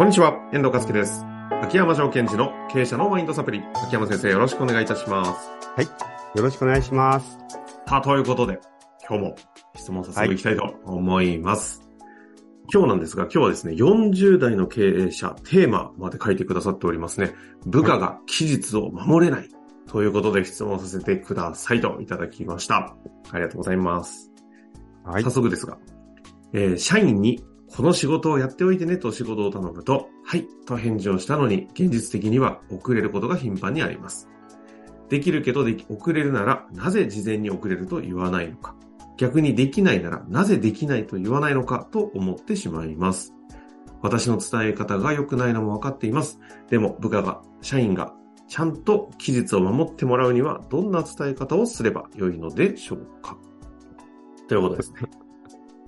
こんにちは、遠藤和樹です。秋山城賢治の経営者のマインドサプリ。秋山先生、よろしくお願いいたします。はい。よろしくお願いします。さあ、ということで、今日も質問させていきたいと思います。今日なんですが、今日はですね、40代の経営者、テーマまで書いてくださっておりますね。部下が期日を守れない。ということで質問させてくださいといただきました。ありがとうございます。はい早。速ですが、えー社員にこの仕事をやっておいてねと仕事を頼むと、はい、と返事をしたのに、現実的には遅れることが頻繁にあります。できるけどでき遅れるなら、なぜ事前に遅れると言わないのか。逆にできないなら、なぜできないと言わないのかと思ってしまいます。私の伝え方が良くないのも分かっています。でも部下が、社員が、ちゃんと期日を守ってもらうには、どんな伝え方をすれば良いのでしょうかということですね。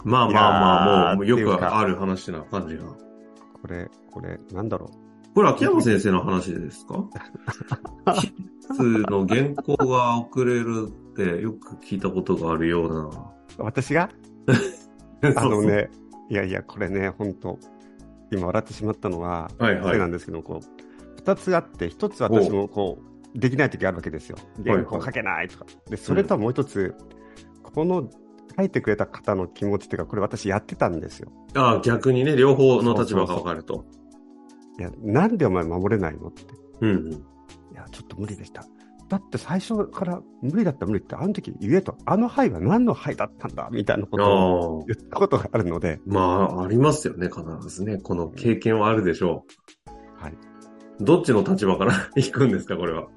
まあまあまあ、もうよくある話な感じが。これ、これ、なんだろこれ秋山先生の話ですか？期日の原稿が遅れるってよく聞いたことがあるような。う。私が？あのね、いやいや、これね、本当今笑ってしまったのは、はいはいなんですけど、こう、二つあって、一つ私もこう、できない時あるわけですよ。原稿書けないとか。で、それとはもう一つ、この書いてくれた方の気持ちっていうか、これ私やってたんですよ。ああ、逆にね、両方の立場が分かると。いや、なんでお前守れないのって。うんうん。いや、ちょっと無理でした。だって最初から無理だったら無理って、あの時言えと、あの範囲は何の範囲だったんだみたいなことをああ。言ったことがあるので、まあ、ありますよね、必ずね。この経験はあるでしょはい。う。どっちの立場から 行くんですか、これは。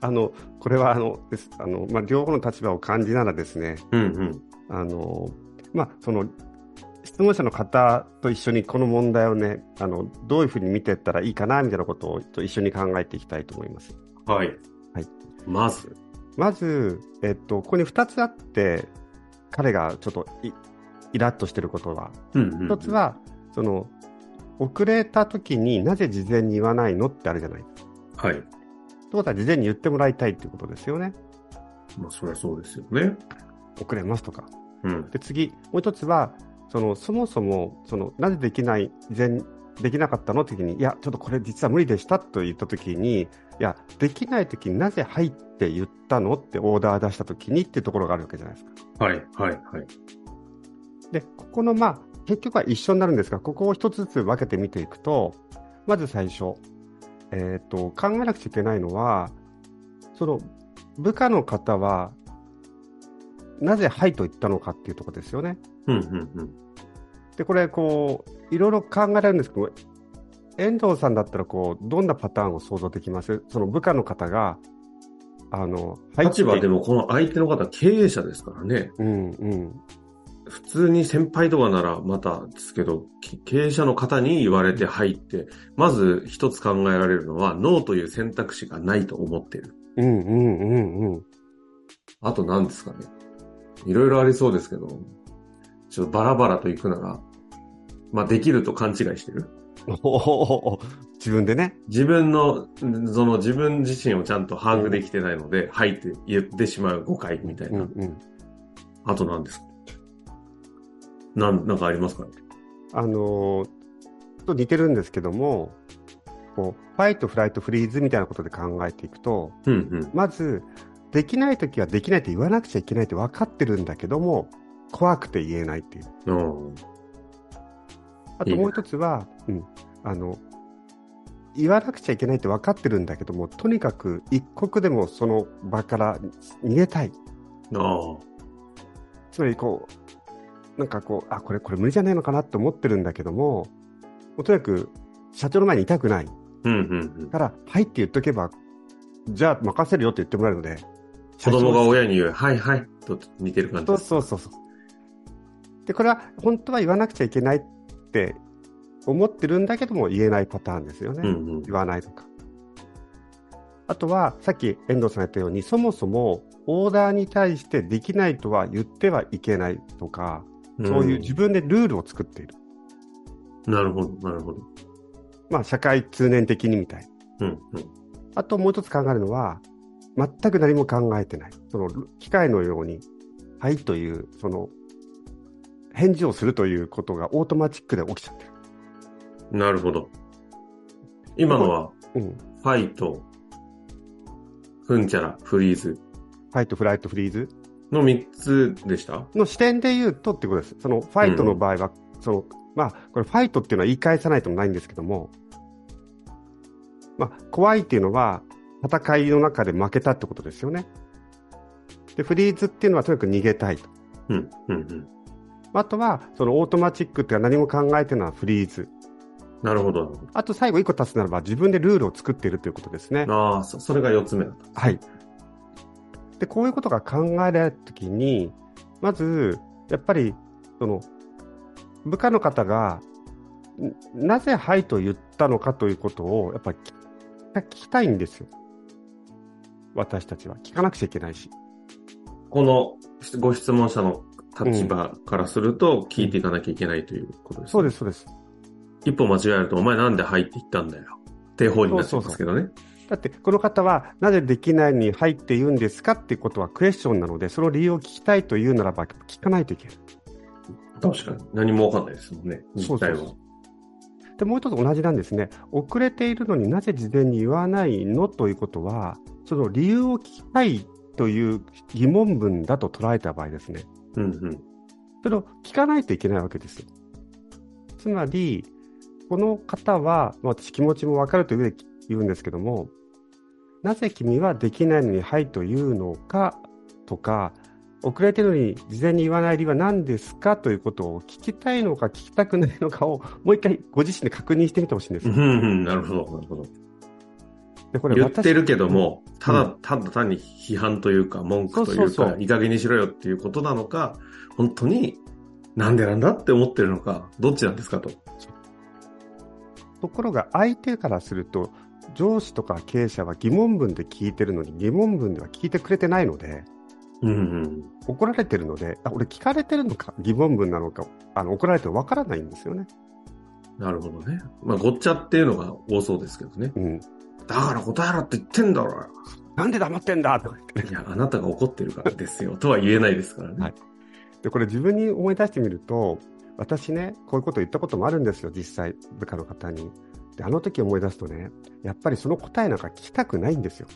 あの、これはあの、ですあの、まあ、両方の立場を感じならですね、うんうん。あの、まあ、その、質問者の方と一緒にこの問題をね、あの、どういうふうに見ていったらいいかな、みたいなことをと一緒に考えていきたいと思います。はい。はい。まず。まず、えっと、ここに2つあって、彼がちょっといイラッとしてることは、うんうんうん。一つは、その、遅れた時になぜ事前に言わないのってあるじゃない。ってはい。ことは事前に言ってもらいたいっていうことですよね。まあ、そりゃそうですよね。遅れますとか。うん。で、次、もう一つは、その、そもそも、その、なぜできない、事前、できなかったのって時に、いや、ちょっとこれ実は無理でしたと言った時に、いや、できない時になぜ入って言ったのってオーダー出した時にっていうところがあるわけじゃないですか。はい、はい、はい。で、ここの、まあ、結局は一緒になるんですが、ここを一つずつ分けて見ていくと、まず最初、えっ、と、考えなくちゃいけないのは、その、部下の方は、なぜはいと言ったのかっていうところですよね。うん、うん、うん。で、これ、こう、いろいろ考えられるんですけど、遠藤さんだったら、こう、どんなパターンを想像できます？その部下の方が、あの、立場でもこの相手の方は経営者ですからね。うん、うん。普通に先輩とかならまたですけど、き経営者の方に言われて入って、まず一つ考えられるのは、ノーという選択肢がないと思ってる。うん、うん、うん、うん。あと何ですかね？いろいろありそうですけど、ちょっとバラバラと行くなら、まあできると勘違いしてる？おお自分でね。自分の、その自分自身をちゃんと把握できてないので、はいって言ってしまう誤解みたいうん、な。うん。あと何ですか？なん、なんかありますか？ねあのーと似てるんですけども、こう、ファイト、フライト、フリーズみたいなことで考えていくと、うんうん。まず、できないときはできないと言わなくちゃいけないって分かってるんだけども、怖くて言えないっていう。うんあともう一つは、うん、あの、言わなくちゃいけないって分かってるんだけども、とにかく一刻でもその場から逃げたい。つまりこう、なんかこう、あ、これ、これ無理じゃないのかなって思ってるんだけども、もうとにかく社長の前にいたくない。うんうんうん。から、はいって言っとけば、じゃあ任せるよって言ってもらえるので、子供が親に言う、はいはい、と似てる感じそう。そうそうそう。で、これは本当は言わなくちゃいけないって思ってるんだけども言えないパターンですよね。うんうん。言わないとか。あとは、さっき遠藤さん言ったように、そもそもオーダーに対してできないとは言ってはいけないとか、そういう自分でルールを作っている。うん。なるほど、なるほど。まあ、社会通念的にみたい。うんうん。あともう一つ考えるのは、全く何も考えてない。その機械のように、はいという、その、返事をするということがオートマチックで起きちゃってる。なるほど。今のは、うん。 fight、フンチャラ、 freeze、fight、flight、freeze？の3つでした？の視点で言うとってことです。そのファイトの場合は、その、まあ、これファイトっていうのは言い返さないともないんですけども、まあ、怖いっていうのは、戦いの中で負けたってことですよね。で、 flight っていうのはとにかく逃げたいと。うん、うん、うん。あとは、そのオートマチックっていうのは何も考えてるのは freeze。なるほど。あと最後一個足すならば自分でルールを作っているということですね。ああ、そそれが4つ目だった。はい。で、こういうことが考えられたときに、まず、やっぱり、その、部下の方が、んなぜはいと言ったのかということを、やっぱり聞聞きたいんですよ。私たちは。聞かなくちゃいけないし。このご質問者の立場からすると、聞いていかなきゃいけないということです、ねそうです、そうです。一歩間違えると、お前なんで入っていったんだよ。って方になっちゃいますけどね。だって、この方は、なぜできないに入って言うんですかっていうことはクエスチョンなので、その理由を聞きたいというならば、聞かないといけない。確かに。何もわかんないですもんね。そうそうそう実態は。で、もう一つ同じなんですね。遅れているのになぜ事前に言わないの？ということは、その理由を聞きたいという疑問文だと捉えた場合ですね。うんうん。それを聞かないといけないわけですよ。つまり、この方は、まあ私気持ちもわかるという上で言うんですけども、なぜ君はできないのにはいというのかとか、遅れてるのに事前に言わない理由は何ですかということを聞きたいのか聞きたくないのかをもう一回ご自身で確認してみてほしいんですよ。うんうん。なるほど、なるほど。でこれ言ってるけども、ただ、うただ単に批判というか、文句というかいい加減にしろよっていうことなのか、本当に、なんでなんだって思ってるのか、どっちなんですかと。ところが相手からすると、上司とか経営者は疑問文で聞いてるのに疑問文では聞いてくれてないので、うんうん。怒られてるので、あ、俺聞かれてるのか疑問文なのか、あの、怒られてるわからないんですよね。なるほどね。まあ、ごっちゃっていうのが多そうですけどね。うん。だから答えろって言ってんだろなんで黙ってんだとか言ってね。いや、あなたが怒ってるからですよ。とは言えないですからね。はいで、これ自分に思い出してみると、私ね、こういうこと言ったこともあるんですよ、実際、部下の方に。で、あの時思い出すとね、やっぱりその答えなんか聞きたくないんですよ。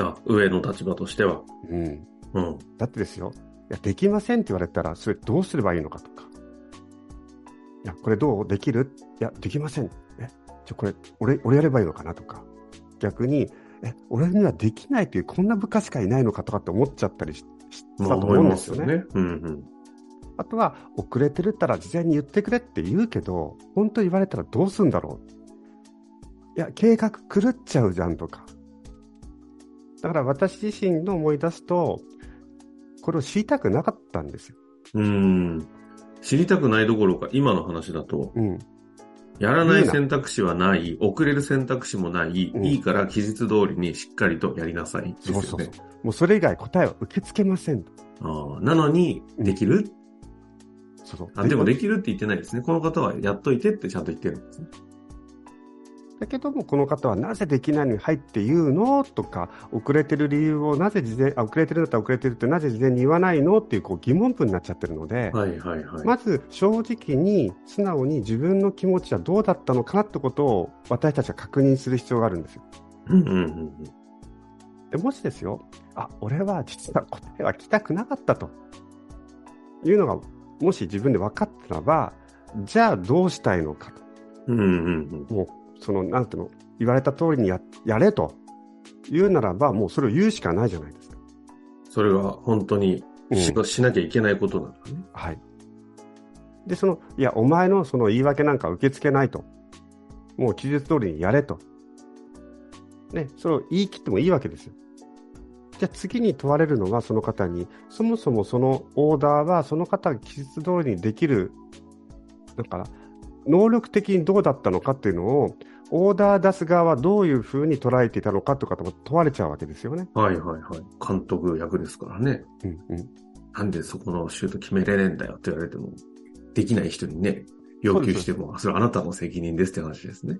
あ上の立場としては。うん。うん。だってですよ、いや、できませんって言われたら、それどうすればいいのかとか。いや、これどう？できる？いや、できません。え、じゃこれ、俺、俺やればいいのかなとか。逆に、え、俺にはできないという、こんな部下しかいないのかとかって思っちゃったりししたと思うんですよね。うんうん。あとは、遅れてるったら事前に言ってくれって言うけど、本当言われたらどうすんだろう。いや、計画狂っちゃうじゃんとか。だから私自身の思い出すと、これを知りたくなかったんですよ。うん。知りたくないどころか、今の話だと、うん。やらない選択肢はない、遅れる選択肢もない、うんいいから期日通りにしっかりとやりなさい。ね。そうそうそう。もうそれ以外答えは受け付けませんと。ああなのに、できる、そうそうあでもできるって言ってないですね。この方はやっといてってちゃんと言ってるんですね。だけども、この方はなぜできないのに入って言うの？とか、遅れてる理由をなぜ事前、あ、遅れてるんだったら遅れてるってなぜ事前に言わないの？っていうこう疑問文になっちゃってるので、はいはいはい。まず正直に素直に自分の気持ちはどうだったのかなってことを私たちは確認する必要があるんですよ。うんうんうんでもしですよ、あ、俺は実は答えは聞きたくなかったというのが、もし自分で分かったらば、じゃあどうしたいのかと。うん。うんうんうん。もう、その、なんていうの、言われた通りにや、やれと言うならば、もうそれを言うしかないじゃないですか。それが本当にし,、うんしなきゃいけないことなのかね。はい。で、その、いや、お前のその言い訳なんか受け付けないと。もう記述通りにやれと。ね、それを言い切ってもいいわけですよ。じゃあ次に問われるのはその方に、そもそもそのオーダーはその方が記述通りにできる、だから、能力的にどうだったのかっていうのを、オーダー出す側はどういうふうに捉えていたのかとかとも問われちゃうわけですよね。はいはいはい。監督役ですからね。うんうん。なんでそこのシュート決めれねえんだよって言われても、できない人にね、要求しても、それはあなたの責任ですって話ですね。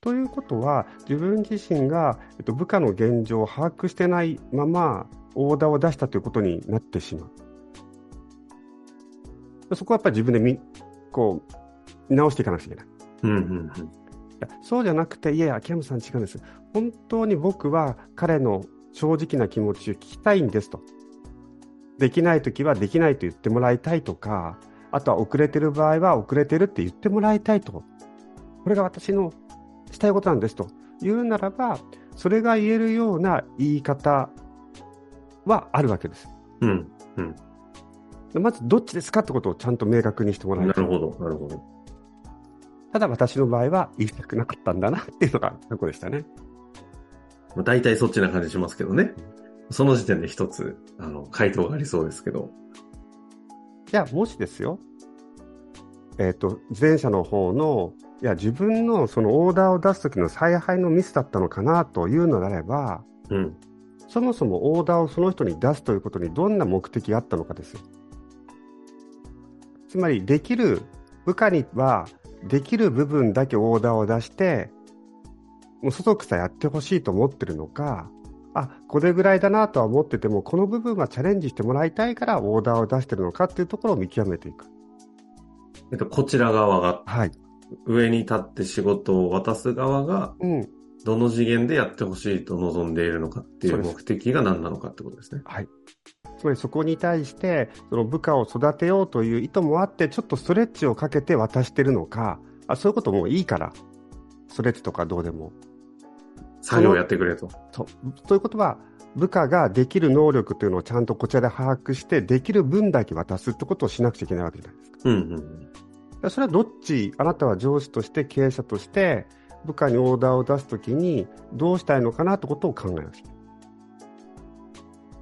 ということは、自分自身が、えっと、部下の現状を把握してないまま、オーダーを出したということになってしまう。そこはやっぱり自分でみこう直していかなくちゃいけない。うんうんうん。やそうじゃなくて、いやいや、秋山さん違うんです。本当に僕は彼の正直な気持ちを聞きたいんですと。できないときはできないと言ってもらいたいとか、あとは遅れてる場合は遅れてるって言ってもらいたいと。これが私のしたいことなんですと言うならば、それが言えるような言い方はあるわけです。うん。うん。まず、どっちですかってことをちゃんと明確にしてもらいたい。なるほど、なるほど。ただ私の場合は言いたくなかったんだなっていうのがそこでしたね。まあ大体そっちな感じしますけどね。その時点で一つ、あの、回答がありそうですけど。じゃあ、もしですよ、えっ、と、前者の方の、いや、自分のそのオーダーを出すときの采配のミスだったのかなというのであれば、うん。そもそもオーダーをその人に出すということにどんな目的があったのかですよ。つまり、できる、部下には、できる部分だけオーダーを出して、もうそそくさやってほしいと思ってるのか、あ、これぐらいだなとは思ってても、この部分はチャレンジしてもらいたいからオーダーを出してるのかっていうところを見極めていく。えっと、こちら側が、はい。上に立って仕事を渡す側が、うん。どの次元でやってほしいと望んでいるのかっていう目的が何なのかってことですね。はい。つまりそこに対して、その部下を育てようという意図もあって、ちょっとストレッチをかけて渡してるのか、あそういうこともういいから、ストレッチとかどうでも。作業をやってくれと。そう。ということは、部下ができる能力というのをちゃんとこちらで把握して、できる分だけ渡すってことをしなくちゃいけないわけじゃないですか。うんうんそれはどっち、あなたは上司として経営者として、部下にオーダーを出すときに、どうしたいのかなってことを考えます。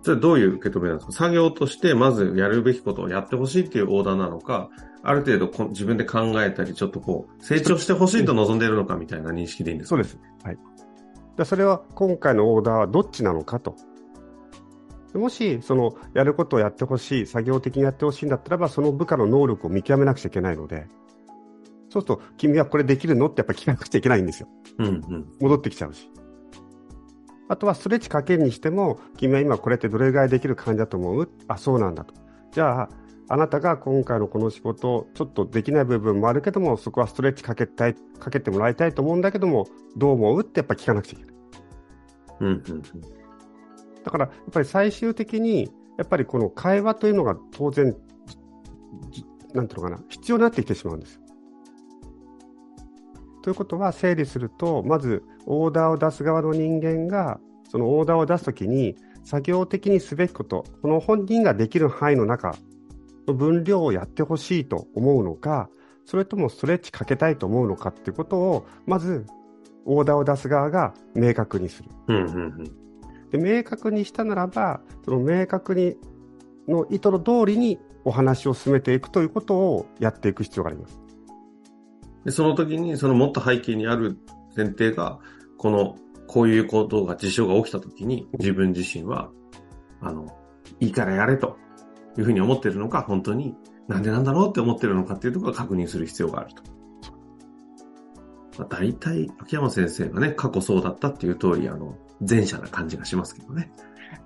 それどういう受け止めなんですか？作業としてまずやるべきことをやってほしいっていうオーダーなのか、ある程度こ自分で考えたり、ちょっとこう、成長してほしいと望んでいるのかみたいな認識でいいんですか？そうです。はい。でそれは今回のオーダーはどっちなのかと。もし、その、やることをやってほしい、作業的にやってほしいんだったらば、その部下の能力を見極めなくちゃいけないので、そうすると、君はこれできるの？ってやっぱ聞かなくちゃいけないんですよ。うんうん。戻ってきちゃうし。あとはストレッチかけるにしても、君は今これってどれぐらいできる感じだと思う？あ、そうなんだと。じゃあ、あなたが今回のこの仕事、ちょっとできない部分もあるけども、そこはストレッチかけたい、かけてもらいたいと思うんだけども、どう思うってやっぱ聞かなくちゃいけない。うんうんうん。だから、やっぱり最終的に、やっぱりこの会話というのが当然、じなんていうのかな、必要になってきてしまうんです。ということは、整理すると、まず、オーダーを出す側の人間が、そのオーダーを出すときに、作業的にすべきこと、この本人ができる範囲の中の分量をやってほしいと思うのか、それともストレッチかけたいと思うのかっていうことを、まず、オーダーを出す側が明確にする。うんうんうん。で明確にしたならば、その明確にの意図の通りにお話を進めていくということをやっていく必要があります。で、その時に、そのもっと背景にある前提が、この、こういうことが、事象が起きた時に、自分自身は、あの、いいからやれというふうに思ってるのか、本当に、なんでなんだろうって思ってるのかっていうところを確認する必要があると。まあ、大体、秋山先生がね、過去そうだったっていう通り、あの、前者な感じがしますけどね。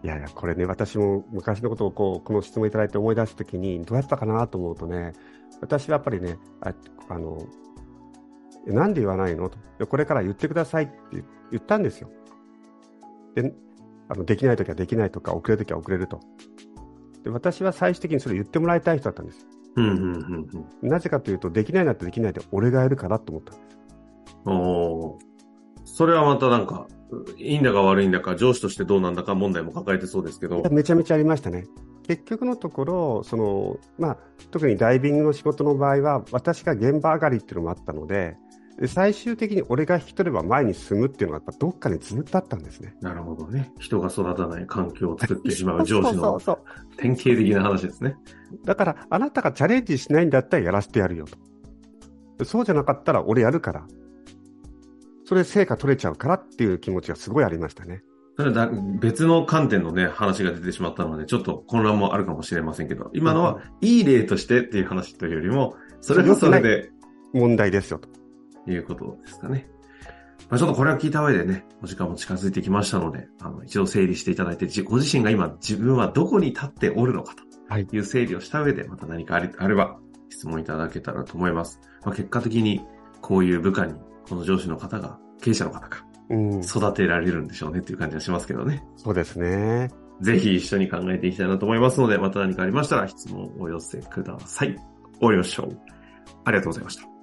いやいや、これね、私も昔のことをこうこの質問いただいて思い出すときに、どうやったかなと思うとね、私はやっぱりね、ああの、なんで言わないの？と。でこれから言ってくださいって言言ったんですよ。で、あのできないときはできないとか、遅れるときは遅れると。で、私は最終的にそれを言ってもらいたい人だったんです。うん、うん、うん、なぜかというと、できないなってできないで俺がやるからと思ったんです。うん。おーそれはまたなんか、いいんだか悪いんだか、上司としてどうなんだか問題も抱えてそうですけど。めちゃめちゃありましたね。結局のところ、そのまあ、特にダイビングの仕事の場合は、私が現場上がりっていうのもあったので、で最終的に俺が引き取れば前に進むっていうのが、やっぱどっかにずっとあったんですね。なるほどね。人が育たない環境を作ってしまう上司の典型的な話ですね。だから、あなたがチャレンジしないんだったらやらせてやるよと。でそうじゃなかったら俺やるから。それ成果取れちゃうからっていう気持ちがすごいありましたね。それはだ別の観点のね、話が出てしまったので、ちょっと混乱もあるかもしれませんけど、今のは、いい例としてっていう話というよりも、それはそれで、問題ですよと。いうことですかね。まあ、ちょっとこれを聞いた上でね、お時間も近づいてきましたので、あの、一度整理していただいて、じご自身が今自分はどこに立っておるのかはいという整理をした上で、また何かあれあれば質問いただけたらと思います。まあ、結果的にこういう部下にこの上司の方が経営者の方か、うん。育てられるんでしょうねっていう感じがしますけどね。そうですね。ぜひ一緒に考えていきたいなと思いますので、また何かありましたら質問をお寄せください。終わりましょう。ありがとうございました。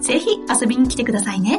ぜひ遊びに来てくださいね。